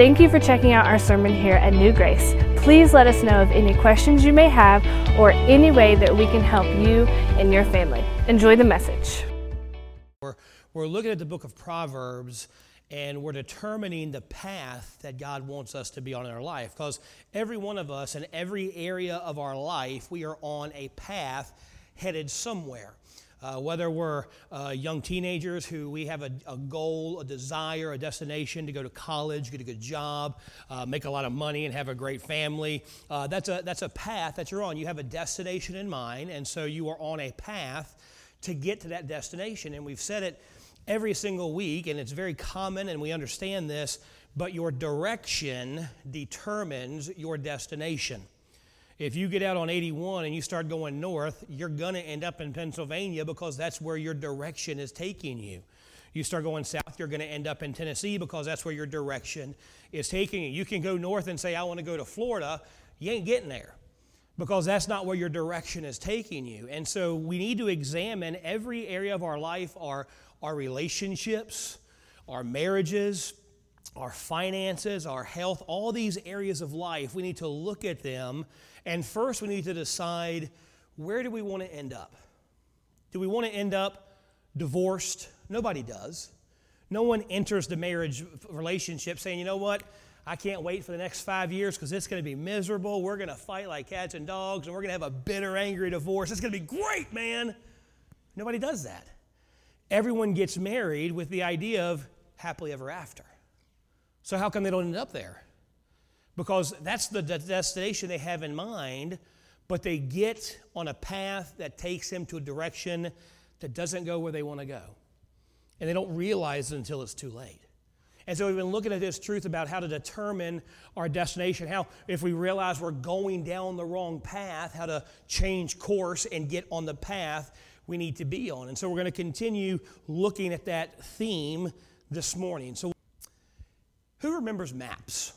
Thank you for checking out our sermon here at New Grace. Please let us know of any questions you may have or any way that we can help you and your family. Enjoy the message. We're, we're looking at the book of Proverbs and we're determining the path that God wants us to be on in our life. Because every one of us, in every area of our life, we are on a path headed somewhere. Uh, whether we're uh, young teenagers who we have a, a, goal, a desire, a destination to go to college, get a good job, uh, make a lot of money, and have a great family. Uh, that's, a, that's a path that you're on. You have a destination in mind, and so you are on a path to get to that destination. And we've said it every single week, and it's very common, and we understand this, but your direction determines your destination. If you get out on 81 and you start going north, you're going to end up in Pennsylvania because that's where your direction is taking you. You start going south, you're going to end up in Tennessee because that's where your direction is taking you. You can go north and say, I want to go to Florida. You ain't getting there because that's not where your direction is taking you. And so we need to examine every area of our life our, our relationships, our marriages, our finances, our health, all these areas of life. We need to look at them and first, we need to decide where do we want to end up? Do we want to end up divorced? Nobody does. No one enters the marriage relationship saying, you know what? I can't wait for the next five years because it's going to be miserable. We're going to fight like cats and dogs, and we're going to have a bitter, angry divorce. It's going to be great, man. Nobody does that. Everyone gets married with the idea of happily ever after. So, how come they don't end up there? Because that's the destination they have in mind, but they get on a path that takes them to a direction that doesn't go where they want to go. And they don't realize it until it's too late. And so we've been looking at this truth about how to determine our destination, how if we realize we're going down the wrong path, how to change course and get on the path we need to be on. And so we're going to continue looking at that theme this morning. So who remembers maps?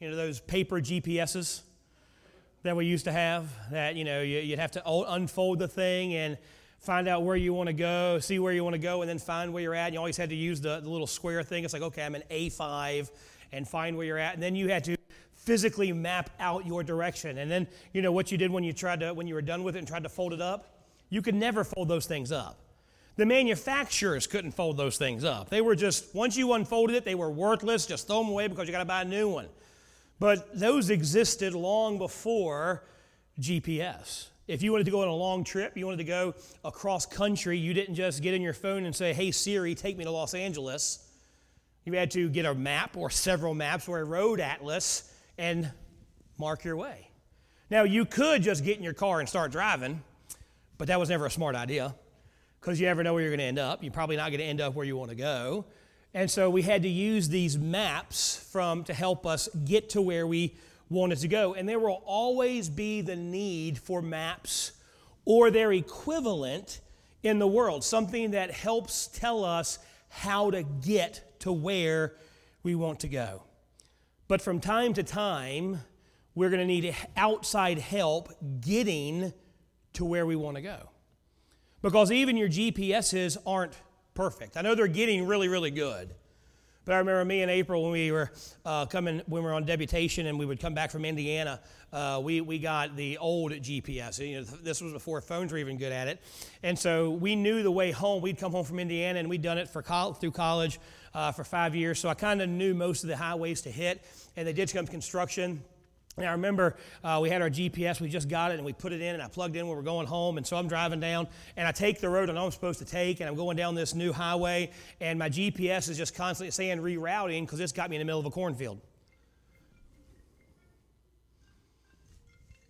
You know, those paper GPSs that we used to have that, you know, you'd have to unfold the thing and find out where you want to go, see where you want to go, and then find where you're at. And you always had to use the, the little square thing. It's like, okay, I'm in A5 and find where you're at. And then you had to physically map out your direction. And then, you know, what you did when you tried to, when you were done with it and tried to fold it up, you could never fold those things up. The manufacturers couldn't fold those things up. They were just, once you unfolded it, they were worthless. Just throw them away because you got to buy a new one. But those existed long before GPS. If you wanted to go on a long trip, you wanted to go across country, you didn't just get in your phone and say, Hey Siri, take me to Los Angeles. You had to get a map or several maps or a road atlas and mark your way. Now, you could just get in your car and start driving, but that was never a smart idea because you never know where you're going to end up. You're probably not going to end up where you want to go. And so we had to use these maps from to help us get to where we wanted to go. And there will always be the need for maps or their equivalent in the world, something that helps tell us how to get to where we want to go. But from time to time, we're going to need outside help getting to where we want to go. Because even your GPSs aren't perfect. I know they're getting really, really good. But I remember me and April when we were uh, coming, when we were on deputation and we would come back from Indiana, uh, we, we got the old GPS. You know, this was before phones were even good at it. And so we knew the way home. We'd come home from Indiana and we'd done it for col- through college uh, for five years. So I kind of knew most of the highways to hit. And they did come construction. And I remember uh, we had our GPS, we just got it, and we put it in, and I plugged in when we're going home. And so I'm driving down, and I take the road I know I'm supposed to take, and I'm going down this new highway, and my GPS is just constantly saying rerouting because it's got me in the middle of a cornfield.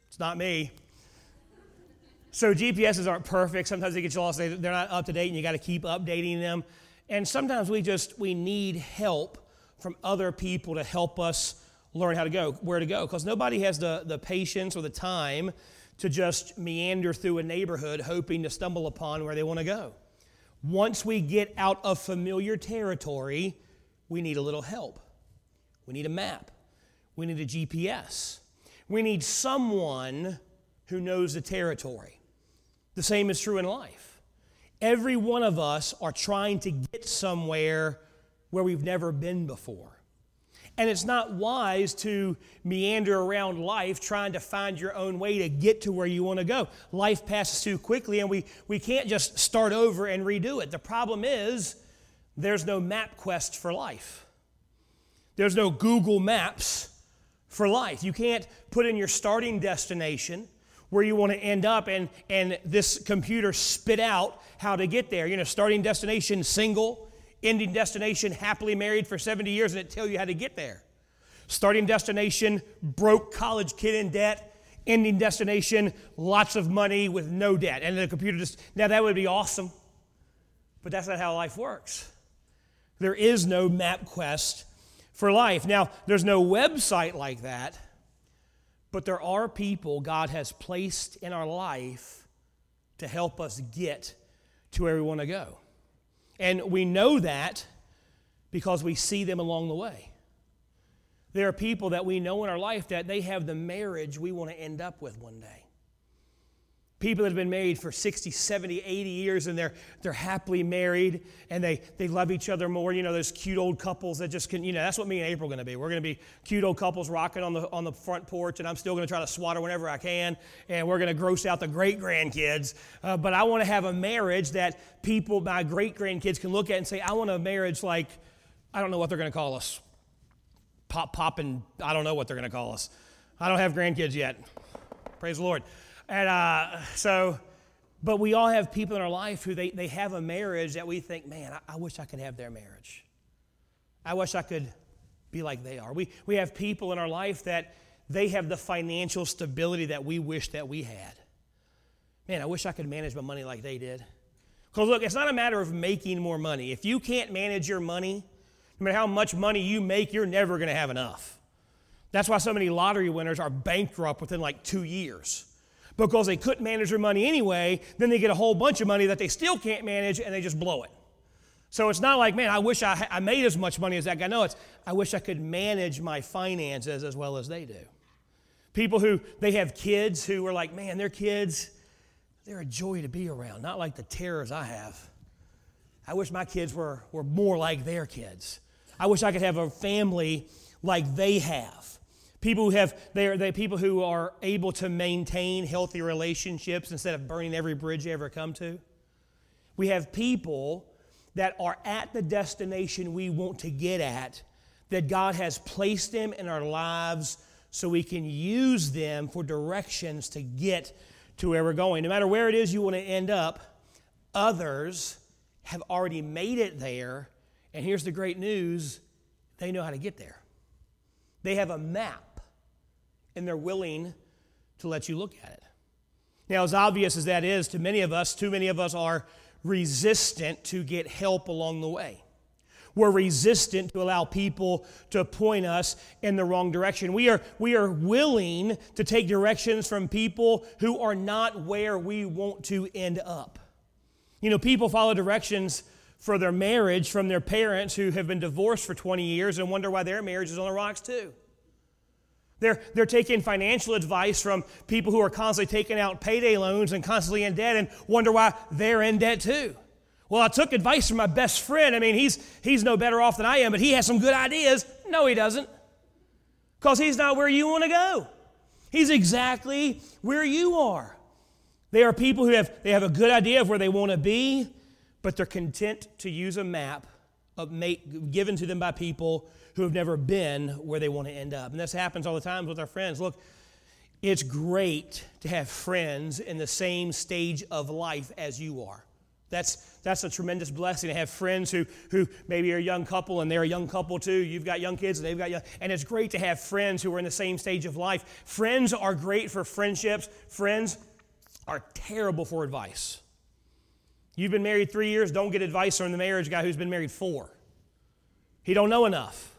It's not me. So GPSs aren't perfect. Sometimes they get you lost. They're not up to date, and you got to keep updating them. And sometimes we just we need help from other people to help us learn how to go, where to go, because nobody has the, the patience or the time to just meander through a neighborhood hoping to stumble upon where they want to go. Once we get out of familiar territory, we need a little help. We need a map. We need a GPS. We need someone who knows the territory. The same is true in life. Every one of us are trying to get somewhere where we've never been before. And it's not wise to meander around life trying to find your own way to get to where you want to go. Life passes too quickly, and we, we can't just start over and redo it. The problem is there's no MapQuest for life, there's no Google Maps for life. You can't put in your starting destination where you want to end up and, and this computer spit out how to get there. You know, starting destination single, ending destination happily married for 70 years, and it tell you how to get there. Starting destination broke college kid in debt. Ending destination lots of money with no debt. And the computer just, now that would be awesome. But that's not how life works. There is no MapQuest for life. Now, there's no website like that, but there are people God has placed in our life to help us get to where we want to go. And we know that because we see them along the way. There are people that we know in our life that they have the marriage we want to end up with one day. People that have been married for 60, 70, 80 years and they're, they're happily married and they, they love each other more. You know, those cute old couples that just can, you know, that's what me and April are going to be. We're going to be cute old couples rocking on the, on the front porch and I'm still going to try to swat her whenever I can and we're going to gross out the great grandkids. Uh, but I want to have a marriage that people, my great grandkids, can look at and say, I want a marriage like, I don't know what they're going to call us. Pop, pop, and I don't know what they're going to call us. I don't have grandkids yet. Praise the Lord. And uh, so, but we all have people in our life who they, they have a marriage that we think, man, I, I wish I could have their marriage. I wish I could be like they are. We, we have people in our life that they have the financial stability that we wish that we had. Man, I wish I could manage my money like they did. Because look, it's not a matter of making more money. If you can't manage your money, no matter how much money you make, you're never going to have enough. That's why so many lottery winners are bankrupt within like two years because they couldn't manage their money anyway. Then they get a whole bunch of money that they still can't manage and they just blow it. So it's not like, man, I wish I, I made as much money as that guy. No, it's, I wish I could manage my finances as well as they do. People who, they have kids who are like, man, their kids, they're a joy to be around, not like the terrors I have. I wish my kids were, were more like their kids. I wish I could have a family like they have. People who have they're, they're people who are able to maintain healthy relationships instead of burning every bridge they ever come to. We have people that are at the destination we want to get at, that God has placed them in our lives so we can use them for directions to get to where we're going. No matter where it is you want to end up, others have already made it there. And here's the great news they know how to get there. They have a map and they're willing to let you look at it. Now, as obvious as that is to many of us, too many of us are resistant to get help along the way. We're resistant to allow people to point us in the wrong direction. We are, we are willing to take directions from people who are not where we want to end up. You know, people follow directions for their marriage from their parents who have been divorced for 20 years and wonder why their marriage is on the rocks too. They're, they're taking financial advice from people who are constantly taking out payday loans and constantly in debt and wonder why they're in debt too. Well, I took advice from my best friend. I mean, he's, he's no better off than I am, but he has some good ideas. No, he doesn't. Because he's not where you want to go. He's exactly where you are. They are people who have, they have a good idea of where they want to be, but they're content to use a map of make, given to them by people who have never been where they want to end up. And this happens all the time with our friends. Look, it's great to have friends in the same stage of life as you are. That's, that's a tremendous blessing to have friends who, who maybe are a young couple and they're a young couple too. You've got young kids and they've got young. And it's great to have friends who are in the same stage of life. Friends are great for friendships. Friends are terrible for advice. You've been married three years, don't get advice from the marriage guy who's been married four. He don't know enough.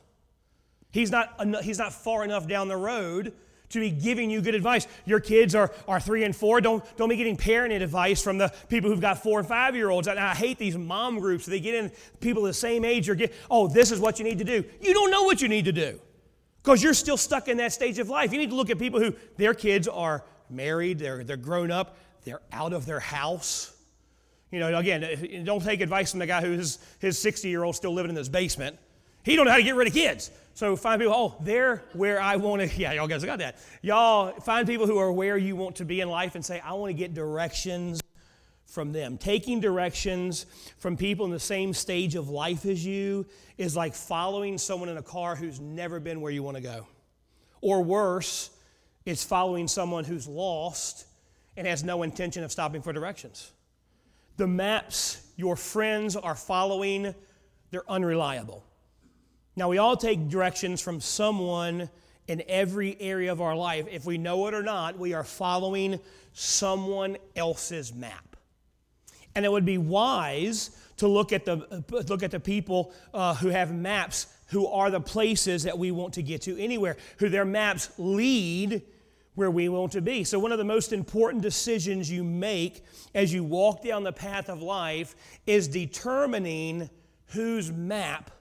He's not, he's not far enough down the road to be giving you good advice. Your kids are, are three and four. Don't, don't be getting parenting advice from the people who've got four and five year olds. And I hate these mom groups. They get in people the same age or get, oh, this is what you need to do. You don't know what you need to do because you're still stuck in that stage of life. You need to look at people who their kids are married, they're, they're grown up, they're out of their house. You know, again, don't take advice from the guy who's his 60 year old still living in his basement. He don't know how to get rid of kids. So find people, oh, they're where I want to, yeah, y'all guys got that. Y'all find people who are where you want to be in life and say, I want to get directions from them. Taking directions from people in the same stage of life as you is like following someone in a car who's never been where you want to go. Or worse, it's following someone who's lost and has no intention of stopping for directions. The maps your friends are following, they're unreliable. Now, we all take directions from someone in every area of our life. If we know it or not, we are following someone else's map. And it would be wise to look at the, look at the people uh, who have maps, who are the places that we want to get to anywhere, who their maps lead where we want to be. So, one of the most important decisions you make as you walk down the path of life is determining whose map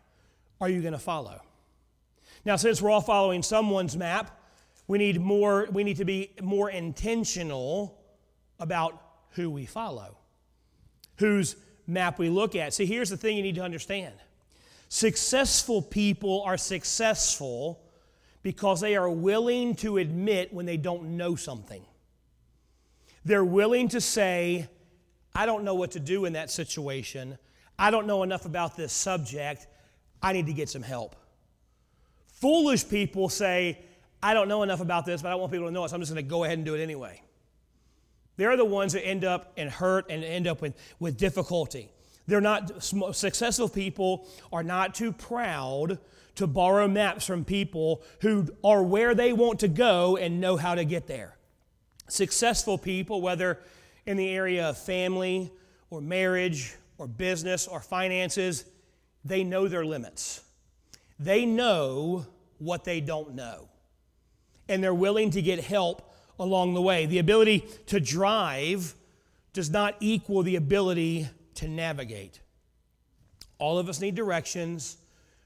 are you going to follow? Now, since we're all following someone's map, we need more, we need to be more intentional about who we follow, whose map we look at. See, here's the thing you need to understand. Successful people are successful because they are willing to admit when they don't know something. They're willing to say, I don't know what to do in that situation. I don't know enough about this subject. I need to get some help. Foolish people say, I don't know enough about this, but I want people to know it, so I'm just going to go ahead and do it anyway. They're the ones that end up in hurt and end up with, with difficulty. They're not successful people are not too proud to borrow maps from people who are where they want to go and know how to get there. Successful people, whether in the area of family or marriage or business or finances, they know their limits. They know what they don't know. And they're willing to get help along the way. The ability to drive does not equal the ability to navigate. All of us need directions,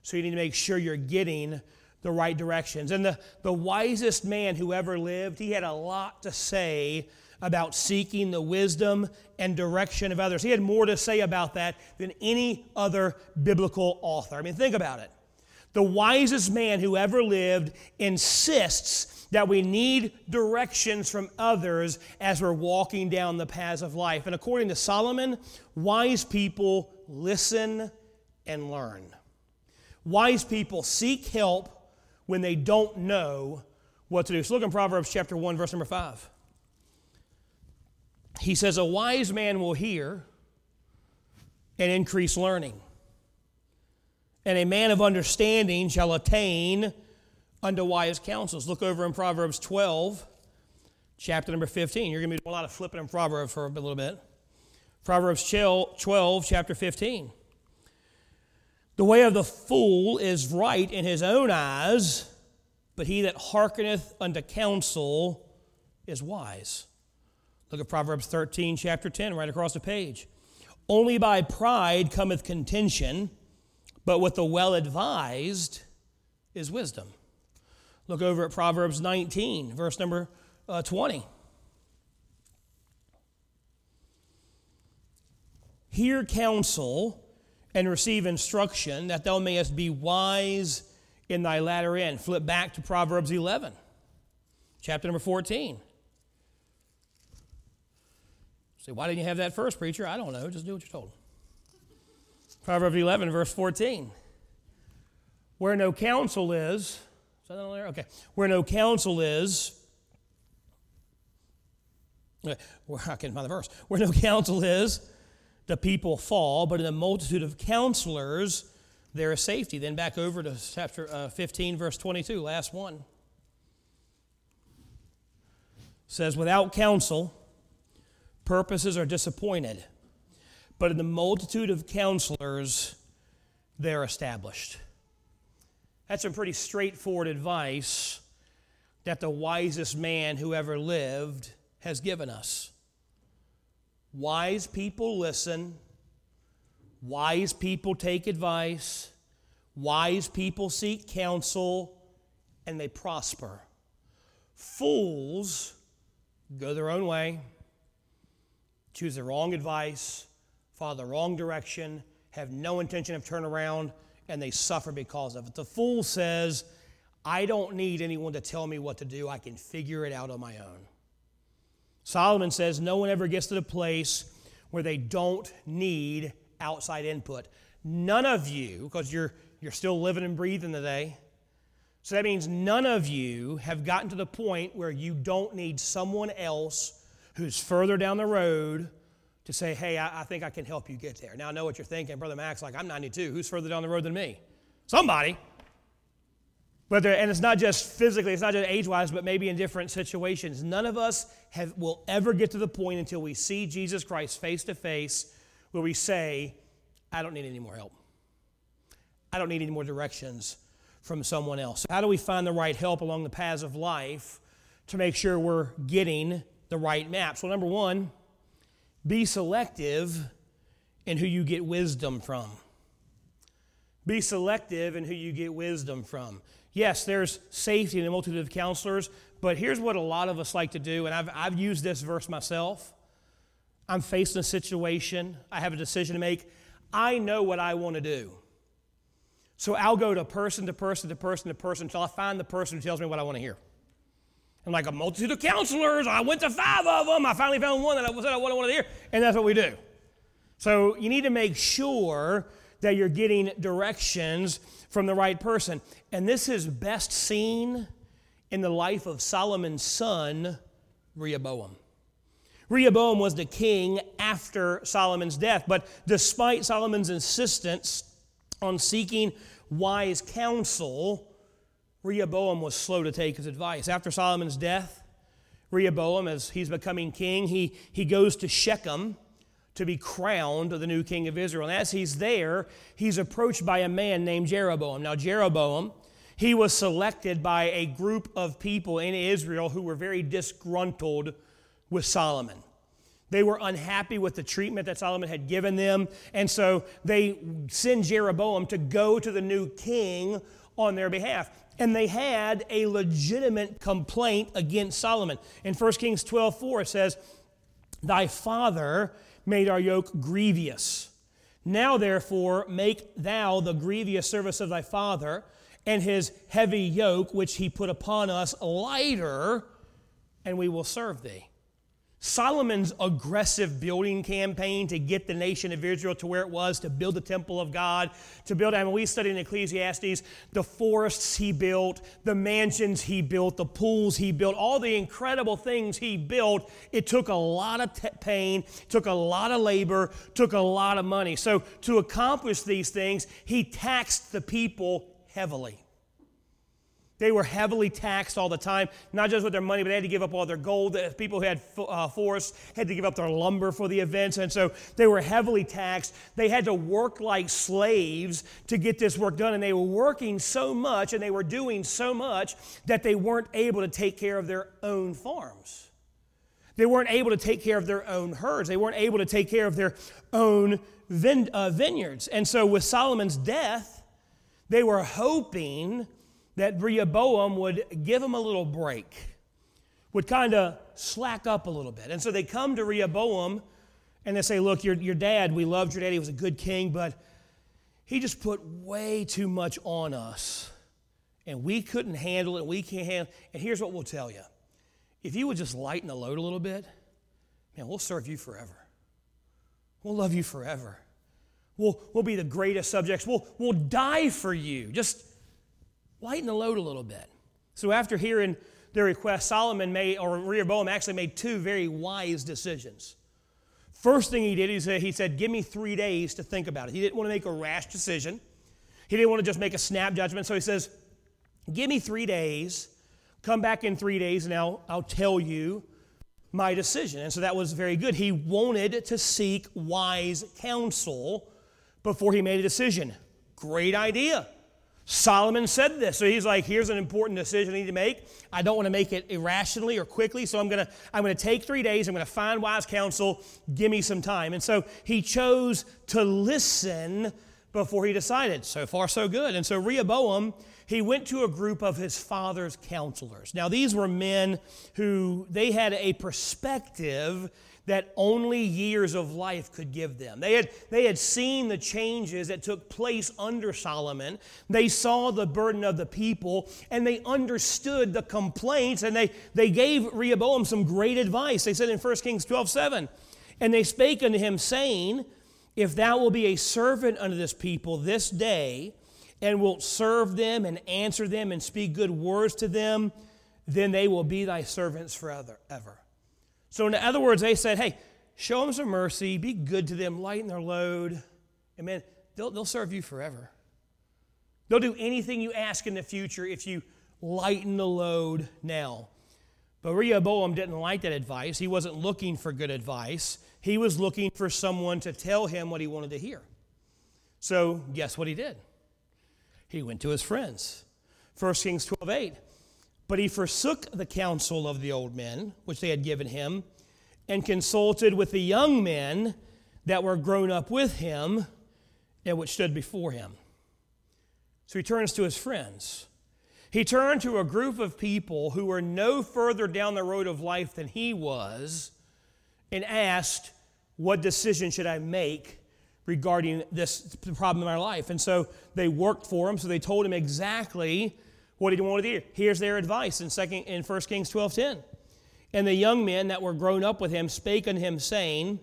so you need to make sure you're getting the right directions. And the, the wisest man who ever lived, he had a lot to say about seeking the wisdom and direction of others. He had more to say about that than any other biblical author. I mean, think about it. The wisest man who ever lived insists that we need directions from others as we're walking down the paths of life. And according to Solomon, wise people listen and learn. Wise people seek help when they don't know what to do. So look in Proverbs chapter 1, verse number 5 he says, A wise man will hear and increase learning, and a man of understanding shall attain unto wise counsels. Look over in Proverbs 12, chapter number 15. You're going to be doing a lot of flipping in Proverbs for a little bit. Proverbs 12, chapter 15. The way of the fool is right in his own eyes, but he that hearkeneth unto counsel is wise. Look at Proverbs 13, chapter 10, right across the page. Only by pride cometh contention, but with the well advised is wisdom. Look over at Proverbs 19, verse number uh, 20. Hear counsel and receive instruction, that thou mayest be wise in thy latter end. Flip back to Proverbs 11, chapter number 14. Say, why didn't you have that first, preacher? I don't know. Just do what you're told. Proverbs 11, verse 14. Where no counsel is, is that on there? Okay. Where no counsel is, I can't find the verse. Where no counsel is, the people fall, but in a multitude of counselors, there is safety. Then back over to chapter uh, 15, verse 22, last one. says, Without counsel, purposes are disappointed, but in the multitude of counselors, they're established. That's some pretty straightforward advice that the wisest man who ever lived has given us. Wise people listen, wise people take advice, wise people seek counsel, and they prosper. Fools go their own way, choose the wrong advice, follow the wrong direction, have no intention of turn around, and they suffer because of it. The fool says, I don't need anyone to tell me what to do. I can figure it out on my own. Solomon says no one ever gets to the place where they don't need outside input. None of you, because you're, you're still living and breathing today, so that means none of you have gotten to the point where you don't need someone else who's further down the road to say, hey, I, I, think I can help you get there. Now I know what you're thinking, Brother Max, like I'm 92. Who's further down the road than me? Somebody. But and it's not just physically, it's not just age wise, but maybe in different situations. None of us have, will ever get to the point until we see Jesus Christ face to face where we say, I don't need any more help. I don't need any more directions from someone else. How do we find the right help along the paths of life to make sure we're getting the right maps? Well, number one, be selective in who you get wisdom from. Be selective in who you get wisdom from. Yes, there's safety in a multitude of counselors, but here's what a lot of us like to do, and I've, I've used this verse myself. I'm facing a situation, I have a decision to make. I know what I want to do. So I'll go to person to person to person to person until I find the person who tells me what I want to hear. And like a multitude of counselors, I went to five of them. I finally found one that I said I wanted to hear, and that's what we do. So you need to make sure that you're getting directions from the right person. And this is best seen in the life of Solomon's son, Rehoboam. Rehoboam was the king after Solomon's death, but despite Solomon's insistence on seeking wise counsel, Rehoboam was slow to take his advice. After Solomon's death, Rehoboam, as he's becoming king, he, he goes to Shechem to be crowned the new king of Israel. And as he's there, he's approached by a man named Jeroboam. Now, Jeroboam, he was selected by a group of people in Israel who were very disgruntled with Solomon. They were unhappy with the treatment that Solomon had given them, and so they send Jeroboam to go to the new king on their behalf. And they had a legitimate complaint against Solomon. In 1 Kings 12 4, it says, Thy father made our yoke grievous. Now, therefore, make thou the grievous service of thy father and his heavy yoke, which he put upon us, lighter, and we will serve thee. Solomon's aggressive building campaign to get the nation of Israel to where it was, to build the temple of God, to build, I mean, we studied in Ecclesiastes, the forests he built, the mansions he built, the pools he built, all the incredible things he built. It took a lot of pain, took a lot of labor, took a lot of money. So to accomplish these things, he taxed the people heavily. They were heavily taxed all the time, not just with their money, but they had to give up all their gold. People who had uh, forests had to give up their lumber for the events, and so they were heavily taxed. They had to work like slaves to get this work done, and they were working so much and they were doing so much that they weren't able to take care of their own farms. They weren't able to take care of their own herds. They weren't able to take care of their own vine- uh, vineyards. And so, with Solomon's death, they were hoping that Rehoboam would give him a little break, would kind of slack up a little bit. And so they come to Rehoboam and they say, Look, your, your dad, we loved your dad, he was a good king, but he just put way too much on us. And we couldn't handle it, we can't handle it. And here's what we'll tell you if you would just lighten the load a little bit, man, we'll serve you forever. We'll love you forever. We'll, we'll be the greatest subjects. We'll, we'll die for you. Just lighten the load a little bit. So after hearing their request, Solomon made, or Rehoboam actually made two very wise decisions. First thing he did, he said, he said, Give me three days to think about it. He didn't want to make a rash decision. He didn't want to just make a snap judgment. So he says, Give me three days, come back in three days, and I'll, I'll tell you my decision. And so that was very good. He wanted to seek wise counsel before he made a decision. Great idea. Solomon said this. So he's like, here's an important decision I need to make. I don't want to make it irrationally or quickly, so I'm going to I'm going to take 3 days. I'm going to find wise counsel. Give me some time. And so he chose to listen before he decided. So far so good. And so Rehoboam, he went to a group of his father's counselors. Now these were men who they had a perspective that only years of life could give them. They had, they had seen the changes that took place under Solomon. They saw the burden of the people and they understood the complaints and they, they gave Rehoboam some great advice. They said in 1 Kings 12 7, and they spake unto him, saying, If thou wilt be a servant unto this people this day, and wilt serve them and answer them and speak good words to them, then they will be thy servants forever. Ever. So, in other words, they said, hey, show them some mercy, be good to them, lighten their load, and man, they'll, they'll serve you forever. They'll do anything you ask in the future if you lighten the load now. But Rehoboam didn't like that advice. He wasn't looking for good advice. He was looking for someone to tell him what he wanted to hear. So, guess what he did? He went to his friends. 1 Kings 12 8. But he forsook the counsel of the old men, which they had given him, and consulted with the young men that were grown up with him and which stood before him. So he turns to his friends. He turned to a group of people who were no further down the road of life than he was and asked, What decision should I make regarding this problem in my life? And so they worked for him, so they told him exactly what did he want to hear? Here's their advice in second in 1 Kings 12:10. And the young men that were grown up with him spake unto him, saying,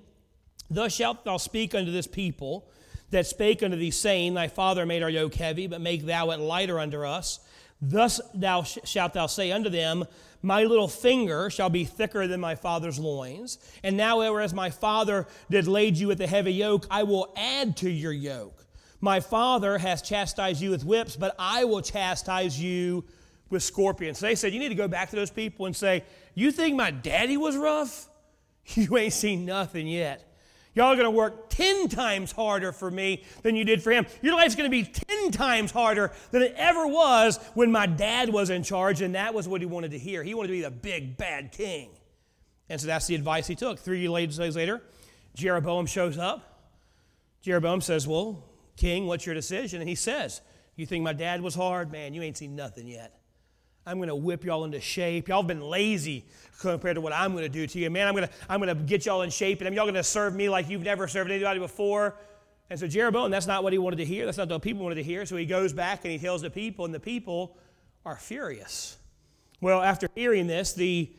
Thus shalt thou speak unto this people that spake unto thee, saying, Thy father made our yoke heavy, but make thou it lighter unto us. Thus thou sh- shalt thou say unto them, My little finger shall be thicker than my father's loins. And now, whereas my father did laid you with a heavy yoke, I will add to your yoke. My father has chastised you with whips, but I will chastise you with scorpions. They said, You need to go back to those people and say, You think my daddy was rough? You ain't seen nothing yet. Y'all are going to work 10 times harder for me than you did for him. Your life's going to be 10 times harder than it ever was when my dad was in charge, and that was what he wanted to hear. He wanted to be the big, bad king. And so that's the advice he took. Three days later, Jeroboam shows up. Jeroboam says, Well, King, what's your decision? And he says, You think my dad was hard? Man, you ain't seen nothing yet. I'm going to whip y'all into shape. Y'all have been lazy compared to what I'm going to do to you. Man, I'm going to, I'm going to get y'all in shape, and I'm y'all going to serve me like you've never served anybody before. And so Jeroboam, that's not what he wanted to hear. That's not what the people wanted to hear. So he goes back and he tells the people, and the people are furious. Well, after hearing this, the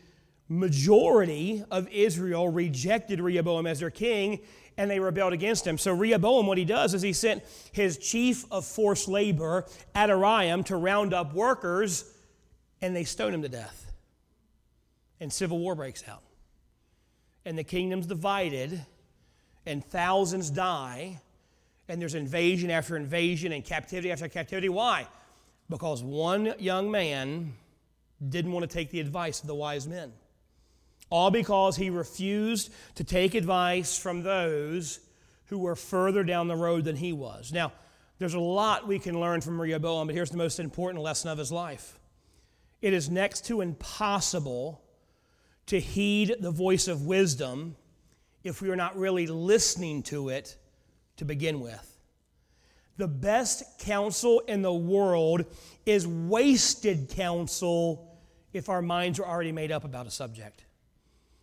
majority of Israel rejected Rehoboam as their king, and they rebelled against him. So Rehoboam, what he does is he sent his chief of forced labor, Adoniram, to round up workers, and they stone him to death. And civil war breaks out. And the kingdom's divided, and thousands die, and there's invasion after invasion and captivity after captivity. Why? Because one young man didn't want to take the advice of the wise men all because he refused to take advice from those who were further down the road than he was. Now, there's a lot we can learn from Rehoboam, but here's the most important lesson of his life it is next to impossible to heed the voice of wisdom if we are not really listening to it to begin with. The best counsel in the world is wasted counsel if our minds are already made up about a subject.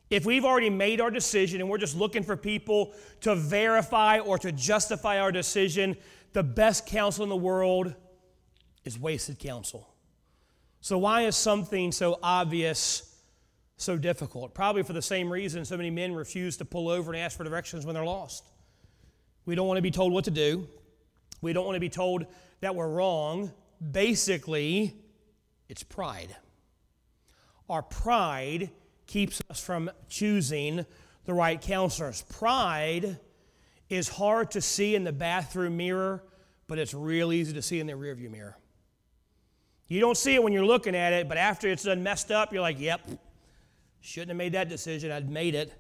If we've already made our decision and we're just looking for people to verify or to justify our decision, the best counsel in the world is wasted counsel. So, why is something so obvious so difficult? Probably for the same reason so many men refuse to pull over and ask for directions when they're lost. We don't want to be told what to do, we don't want to be told that we're wrong. Basically, it's pride. Our pride keeps us from choosing the right counselors. Pride is hard to see in the bathroom mirror, but it's real easy to see in the rearview mirror. You don't see it when you're looking at it, but after it's done messed up, you're like, yep, shouldn't have made that decision. I'd made it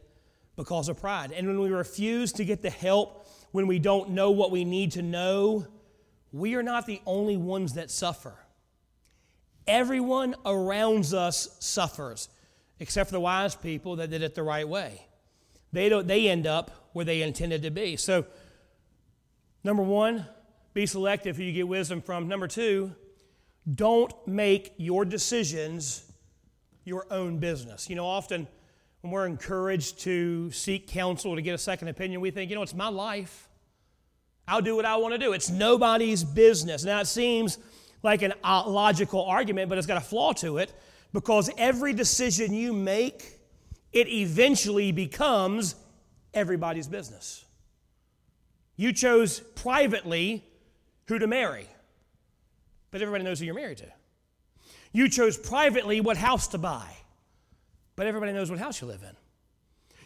because of pride. And when we refuse to get the help when we don't know what we need to know, we are not the only ones that suffer. Everyone around us suffers, except for the wise people that did it the right way. They, don't, they end up where they intended to be. So, number one, be selective who you get wisdom from. Number two, don't make your decisions your own business. You know, often when we're encouraged to seek counsel to get a second opinion, we think, you know, it's my life. I'll do what I want to do. It's nobody's business. Now, it seems like an uh, logical argument, but it's got a flaw to it because every decision you make, it eventually becomes everybody's business. You chose privately who to marry, but everybody knows who you're married to. You chose privately what house to buy, but everybody knows what house you live in.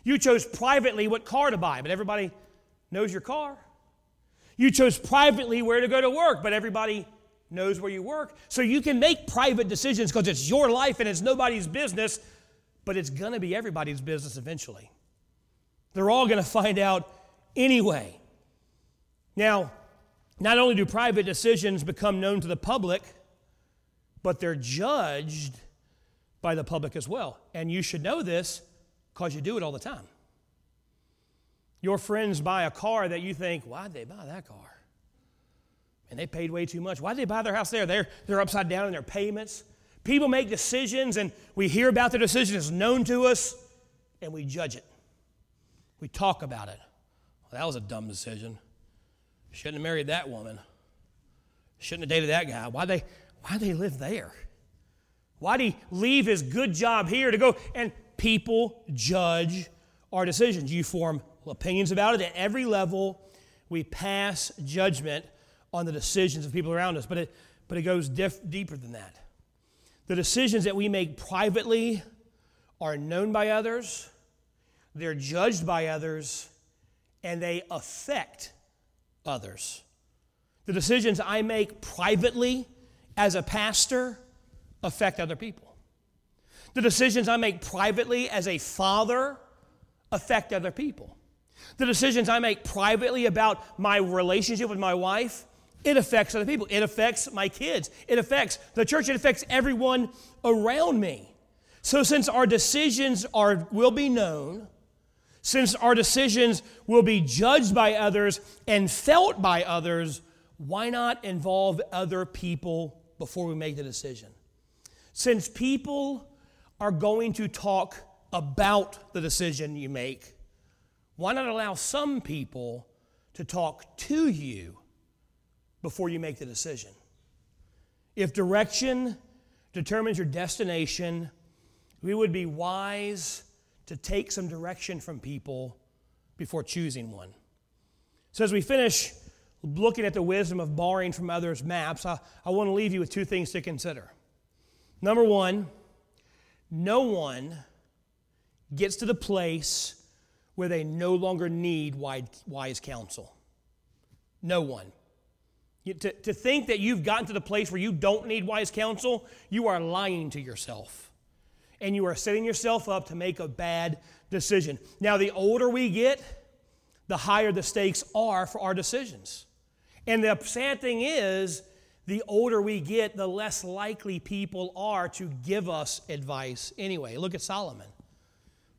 You chose privately what car to buy, but everybody knows your car. You chose privately where to go to work, but everybody knows where you work. So you can make private decisions because it's your life and it's nobody's business, but it's going to be everybody's business eventually. They're all going to find out anyway. Now, not only do private decisions become known to the public, but they're judged by the public as well. And you should know this because you do it all the time. Your friends buy a car that you think, why'd they buy that car? And they paid way too much. Why did they buy their house there? They're, they're upside down in their payments. People make decisions and we hear about their decision, it's known to us, and we judge it. We talk about it. Well, that was a dumb decision. Shouldn't have married that woman. Shouldn't have dated that guy. Why they why they live there? Why'd he leave his good job here to go? And people judge our decisions. You form opinions about it. At every level, we pass judgment on the decisions of people around us, but it, but it goes diff- deeper than that. The decisions that we make privately are known by others, they're judged by others, and they affect others. The decisions I make privately as a pastor affect other people. The decisions I make privately as a father affect other people. The decisions I make privately about my relationship with my wife, it affects other people. It affects my kids. It affects the church. It affects everyone around me. So since our decisions are will be known, since our decisions will be judged by others and felt by others, why not involve other people before we make the decision? Since people are going to talk about the decision you make, why not allow some people to talk to you before you make the decision? If direction determines your destination, we would be wise to take some direction from people before choosing one. So, as we finish looking at the wisdom of borrowing from others' maps, I, I want to leave you with two things to consider. Number one, no one gets to the place where they no longer need wise counsel. No one. You, to, to think that you've gotten to the place where you don't need wise counsel, you are lying to yourself. And you are setting yourself up to make a bad decision. Now, the older we get, the higher the stakes are for our decisions. And the sad thing is, the older we get, the less likely people are to give us advice anyway. Look at Solomon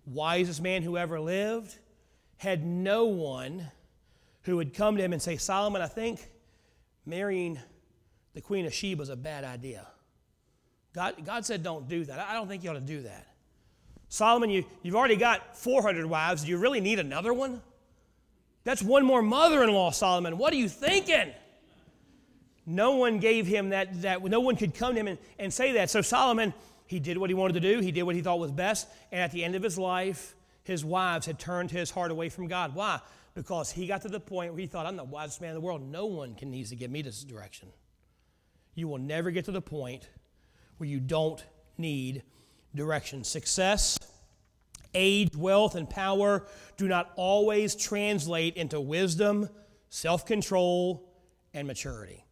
wisest man who ever lived, had no one who would come to him and say, Solomon, I think marrying the Queen of Sheba is a bad idea. God, God said, don't do that. I don't think you ought to do that. Solomon, you, you've already got 400 wives. Do you really need another one? That's one more mother in law, Solomon. What are you thinking? No one gave him that, that no one could come to him and, and say that. So Solomon he did what he wanted to do, he did what he thought was best, and at the end of his life, his wives had turned his heart away from God. Why? Because he got to the point where he thought, I'm the wisest man in the world. No one can needs to give me this direction. You will never get to the point where you don't need direction. Success, age, wealth, and power do not always translate into wisdom, self control, and maturity.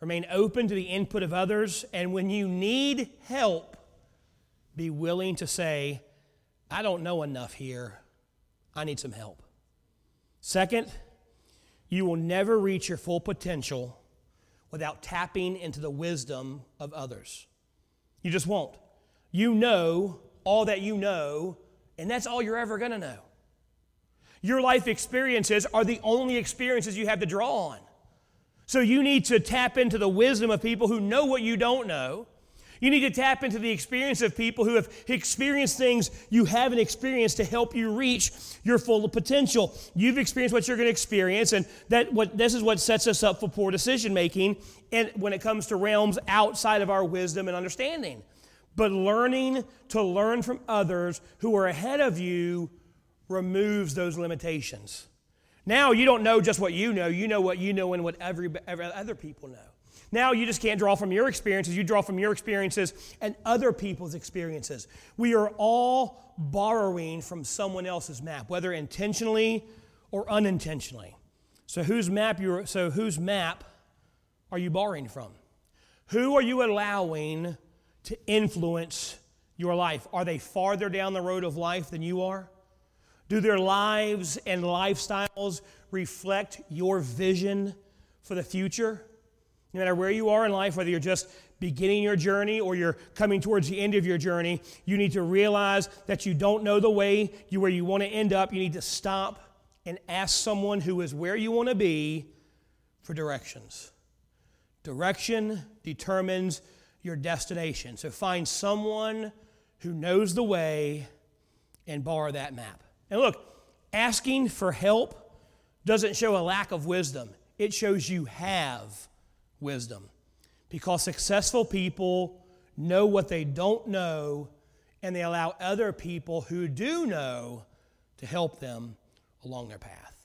Remain open to the input of others, and when you need help, be willing to say, I don't know enough here. I need some help. Second, you will never reach your full potential without tapping into the wisdom of others. You just won't. You know all that you know, and that's all you're ever going to know. Your life experiences are the only experiences you have to draw on. So you need to tap into the wisdom of people who know what you don't know. You need to tap into the experience of people who have experienced things you haven't experienced to help you reach your full potential. You've experienced what you're going to experience, and that what this is what sets us up for poor decision making and when it comes to realms outside of our wisdom and understanding. But learning to learn from others who are ahead of you removes those limitations. Now you don't know just what you know, you know what you know and what every, every other people know. Now you just can't draw from your experiences, you draw from your experiences and other people's experiences. We are all borrowing from someone else's map, whether intentionally or unintentionally. So whose map you so whose map are you borrowing from? Who are you allowing to influence your life? Are they farther down the road of life than you are? Do their lives and lifestyles reflect your vision for the future? No matter where you are in life, whether you're just beginning your journey or you're coming towards the end of your journey, you need to realize that you don't know the way you where you want to end up. You need to stop and ask someone who is where you want to be for directions. Direction determines your destination. So find someone who knows the way and borrow that map. And look, asking for help doesn't show a lack of wisdom, it shows you have wisdom. Because successful people know what they don't know, and they allow other people who do know to help them along their path.